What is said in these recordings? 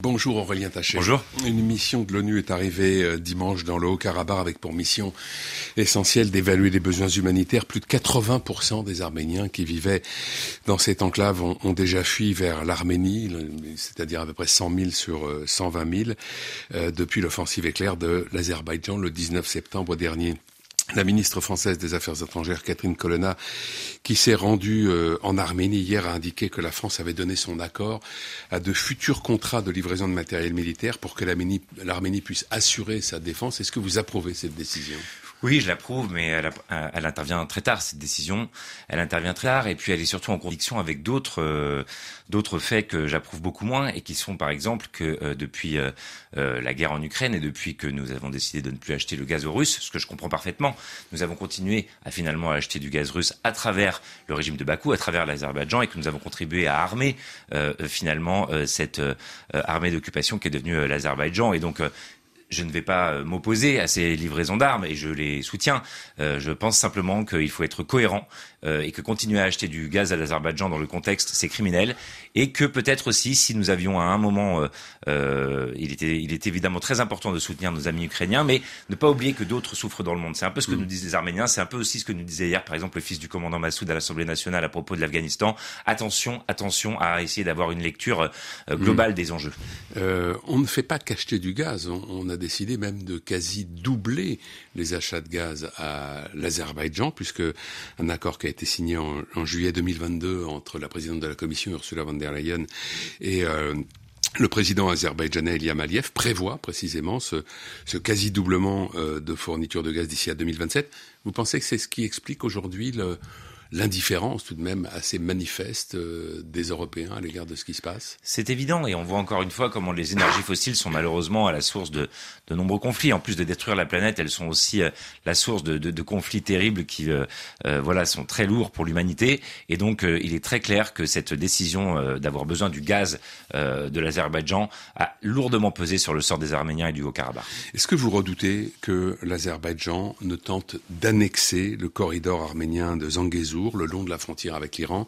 Bonjour Aurélien Taché. Bonjour. Une mission de l'ONU est arrivée euh, dimanche dans le Haut-Karabakh avec pour mission essentielle d'évaluer les besoins humanitaires. Plus de 80% des Arméniens qui vivaient dans cette enclave ont, déjà fui vers l'Arménie, c'est-à-dire à peu près 100 000 sur 120 euh, 000, euh, depuis l'offensive éclair de l'Azerbaïdjan le 19 septembre dernier la ministre française des Affaires étrangères, Catherine Colonna, qui s'est rendue euh, en Arménie hier, a indiqué que la France avait donné son accord à de futurs contrats de livraison de matériel militaire pour que l'Arménie puisse assurer sa défense. Est-ce que vous approuvez cette décision? Oui, je l'approuve, mais elle, euh, elle, intervient très tard cette décision. Elle intervient très tard et puis elle est surtout en contradiction avec d'autres euh, faits que j'approuve beaucoup moins et qui sont par exemple que euh, depuis la guerre en Ukraine et depuis que nous avons décidé de ne plus acheter le gaz russe, ce que je comprends parfaitement, nous avons continué à finalement acheter du gaz russe à travers le régime de Bakou, à travers l'Azerbaïdjan et que nous avons contribué à armer finalement cette armée d'occupation qui est devenue l'Azerbaïdjan et donc je ne vais pas euh, m'opposer à ces livraisons d'armes et je les soutiens. Euh, je pense simplement qu'il faut être cohérent euh, et que continuer à acheter du gaz à l'Azerbaïdjan dans le contexte, c'est criminel. Et que peut-être aussi, si nous avions à un moment, il, était, il est évidemment très important de soutenir nos amis ukrainiens, mais ne pas oublier que d'autres souffrent dans le monde. C'est un peu ce que mm. nous disent les Arméniens, c'est un peu aussi ce que nous disait hier, par exemple, le fils du commandant Massoud à l'Assemblée nationale à propos de l'Afghanistan. Attention, attention à essayer d'avoir une lecture globale mm. des enjeux. on ne fait pas qu'acheter du gaz. On, on a décidé même de quasi doubler les achats de gaz à l'Azerbaïdjan, puisque un accord qui a été signé en, juillet 2022 entre la présidente de la Commission, Ursula von der Leyen, et euh, le président azerbaïdjanais Ilham Aliyev prévoit précisément ce, quasi-doublement euh, de fourniture de gaz d'ici à 2027. Vous pensez que c'est ce qui explique aujourd'hui le, l'indifférence tout de même assez manifeste euh, des Européens à l'égard de ce qui se passe C'est évident et on voit encore une fois comment les énergies fossiles sont malheureusement à la source de, de nombreux conflits. En plus de détruire la planète, elles sont aussi euh, la source de, de, de, conflits terribles qui euh, voilà sont très lourds pour l'humanité. Et donc il est très clair que cette décision d'avoir besoin du gaz de l'Azerbaïdjan a lourdement pesé sur le sort des Arméniens et du Haut-Karabakh. Est-ce que vous redoutez que l'Azerbaïdjan ne tente d'annexer le corridor arménien de Zangezur le long de la frontière avec l'Iran,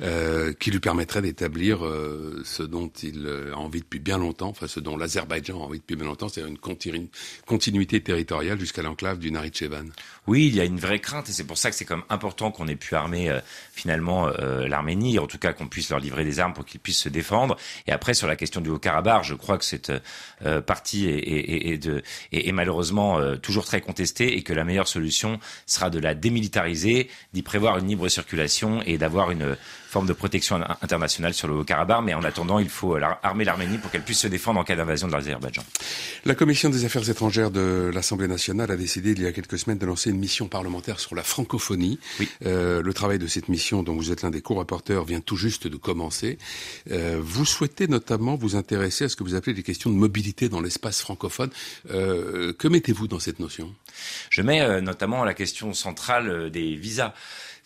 euh, qui lui permettrait d'établir euh, ce dont il a envie depuis bien longtemps, enfin ce dont l'Azerbaïdjan a envie depuis bien longtemps, c'est-à-dire une continuité territoriale jusqu'à l'enclave du Naritchevan. Oui, il y a une vraie crainte et c'est pour ça que c'est comme important qu'on ait pu armer euh, finalement l'Arménie, en tout cas qu'on puisse leur livrer des armes pour qu'ils puissent se défendre. Et après sur la question du Haut-Karabakh, je crois que cette partie est, est, de, est, malheureusement toujours très contestée et que la meilleure solution sera de la démilitariser, d'y prévoir une libre circulation et d'avoir une forme de protection internationale sur le Haut-Karabakh. Mais en attendant, il faut armer l'Arménie pour qu'elle puisse se défendre en cas d'invasion de l'Azerbaïdjan. La Commission des affaires étrangères de l'Assemblée nationale a décidé il y a quelques semaines de lancer une mission parlementaire sur la francophonie. Euh, le travail de cette mission, dont vous êtes l'un des co-rapporteurs, vient tout juste de commencer. Euh, vous souhaitez notamment vous intéresser à ce que vous appelez les questions de mobilité dans l'espace francophone. Euh, que mettez-vous dans cette notion? Je mets notamment la question centrale des visas.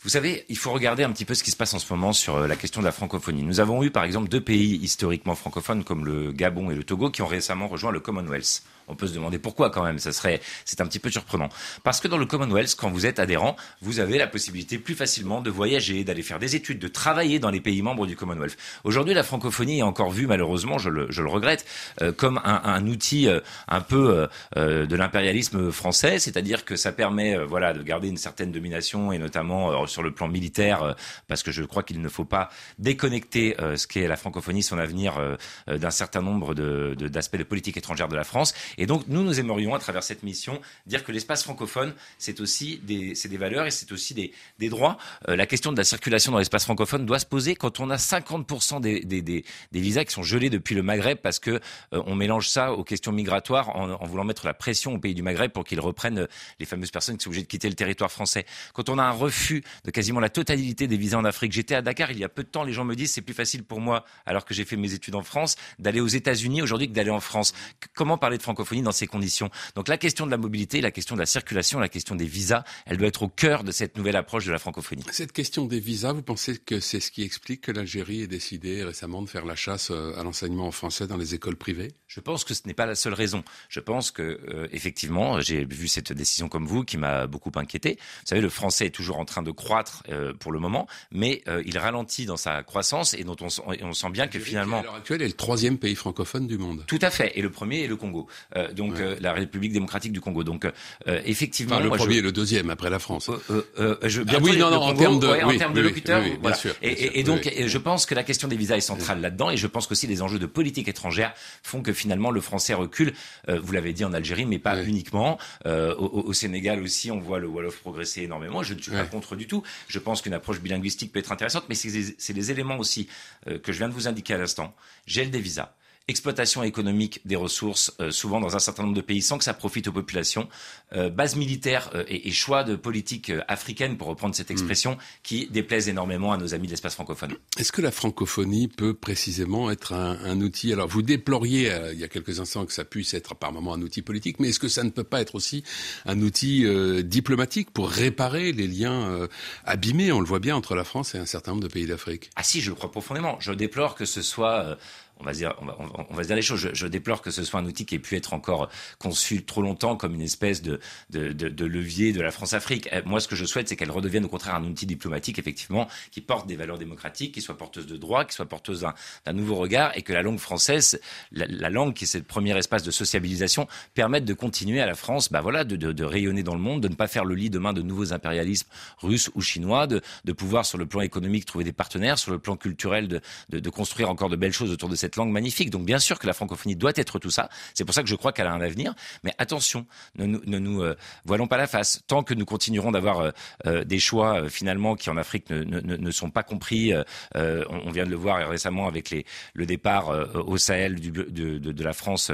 Vous savez, il faut regarder un petit peu ce qui se passe en ce moment sur euh, la question de la francophonie. Nous avons eu par exemple deux pays historiquement francophones comme le Gabon et le Togo qui ont récemment rejoint le Commonwealth. On peut se demander pourquoi quand même. Ça serait, c'est un petit peu surprenant. Parce que dans le Commonwealth, quand vous êtes adhérent, vous avez la possibilité plus facilement de voyager, d'aller faire des études, de travailler dans les pays membres du Commonwealth. Aujourd'hui, la francophonie est encore vue, malheureusement, je le, je le regrette, euh, comme un, un, outil euh, un peu de l'impérialisme français, c'est-à-dire que ça permet, voilà, de garder une certaine domination et notamment sur le plan militaire, parce que je crois qu'il ne faut pas déconnecter ce qu'est la francophonie, son avenir, d'un certain nombre d'aspects de, de politique étrangère de la France. Et donc, nous, nous aimerions, à travers cette mission, dire que l'espace francophone, c'est aussi des, des valeurs et c'est aussi des, des droits. Euh, la question de la circulation dans l'espace francophone doit se poser quand on a 50% des, des, des, des, visas qui sont gelés depuis le Maghreb parce que euh, on mélange ça aux questions migratoires en, en, voulant mettre la pression aux pays du Maghreb pour qu'ils reprennent les fameuses personnes qui sont obligées de quitter le territoire français. Quand on a un refus de quasiment la totalité des visas en Afrique, j'étais à Dakar il y a peu de temps, les gens me disent c'est plus facile pour moi, alors que j'ai fait mes études en France, d'aller aux États-Unis aujourd'hui que d'aller en France. Comment parler de francophonie dans ces conditions? Donc la question de la mobilité, la question de la circulation, la question des visas, elle doit être au cœur de cette nouvelle approche de la francophonie. Cette question des visas, vous pensez que c'est ce qui explique que l'Algérie ait décidé récemment de faire la chasse euh, à l'enseignement en français dans les écoles privées? Je pense que ce n'est pas la seule raison. Je pense que euh, effectivement, j'ai vu cette décision comme vous qui m'a beaucoup inquiété. Vous savez, le français est toujours en train de croître croître pour le moment, mais il ralentit dans sa croissance et dont on, on sent bien que finalement... à l'heure actuelle est le troisième pays francophone du monde. Tout à fait. Et le premier est le Congo. donc la République démocratique du Congo. Donc effectivement... le premier et le deuxième après la France. Je, ah oui, non, non, en termes de, en termes de locuteurs. voilà. sûr, et, et, donc, je pense que la question des visas est centrale là-dedans, et je pense qu'aussi les enjeux de politique étrangère font que finalement le français recule. vous l'avez dit en Algérie, mais pas uniquement. Euh, au, Sénégal aussi, on voit le Wolof progresser énormément. Je ne suis pas contre du tout. Je pense qu'une approche bilinguistique peut être intéressante, mais c'est les éléments aussi euh, que je viens de vous indiquer à l'instant. Gel des visas exploitation économique des ressources, euh, souvent dans un certain nombre de pays, sans que ça profite aux populations, euh, base militaire euh, et, choix de politique africaine, pour reprendre cette hmm. expression, qui déplaisent énormément à nos amis de l'espace francophone. Est-ce que la francophonie peut précisément être un, outil? Alors, vous déploriez il y a quelques instants que ça puisse être par moment un outil politique, mais est-ce que ça ne peut pas être aussi un outil diplomatique pour réparer les liens abîmés, on le voit bien, entre la France et un certain nombre de pays d'Afrique? Ah si, je le crois profondément. Je déplore que ce soit on va dire, on va, on va, dire les choses. Je, déplore que ce soit un outil qui ait pu être encore conçu trop longtemps comme une espèce de, de, de, de levier de la France-Afrique. Euh, moi, ce que je souhaite, c'est qu'elle redevienne au contraire un outil diplomatique, effectivement, qui porte des valeurs démocratiques, qui soit porteuse de droits, qui soit porteuse d'un nouveau regard, et que la langue française, la, langue qui est ce premier espace de sociabilisation, permette de continuer à la France, bah voilà, de, de, rayonner dans le monde, de ne pas faire le lit demain de nouveaux impérialismes russes ou chinois, de, de pouvoir sur le plan économique trouver des partenaires, sur le plan culturel de, de construire encore de belles choses autour de cette langue magnifique. Donc bien sûr que la francophonie doit être tout ça. C'est pour ça que je crois qu'elle a un avenir. Mais attention, ne, nous euh, voilons pas la face. Tant que nous continuerons d'avoir euh, euh, des choix finalement qui en Afrique ne, sont pas compris, on, vient de le voir récemment avec les, le départ au Sahel du, de, la France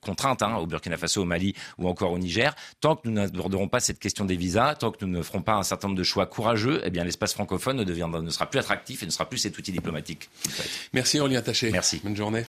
contrainte, hein, au Burkina Faso, au Mali ou encore au Niger. Tant que nous n'aborderons pas cette question des visas, tant que nous ne ferons pas un certain nombre de choix courageux, eh bien l'espace francophone ne, deviendra, ne sera plus attractif et ne sera plus cet outil diplomatique. Merci Aurélien Taché. Bonne journée.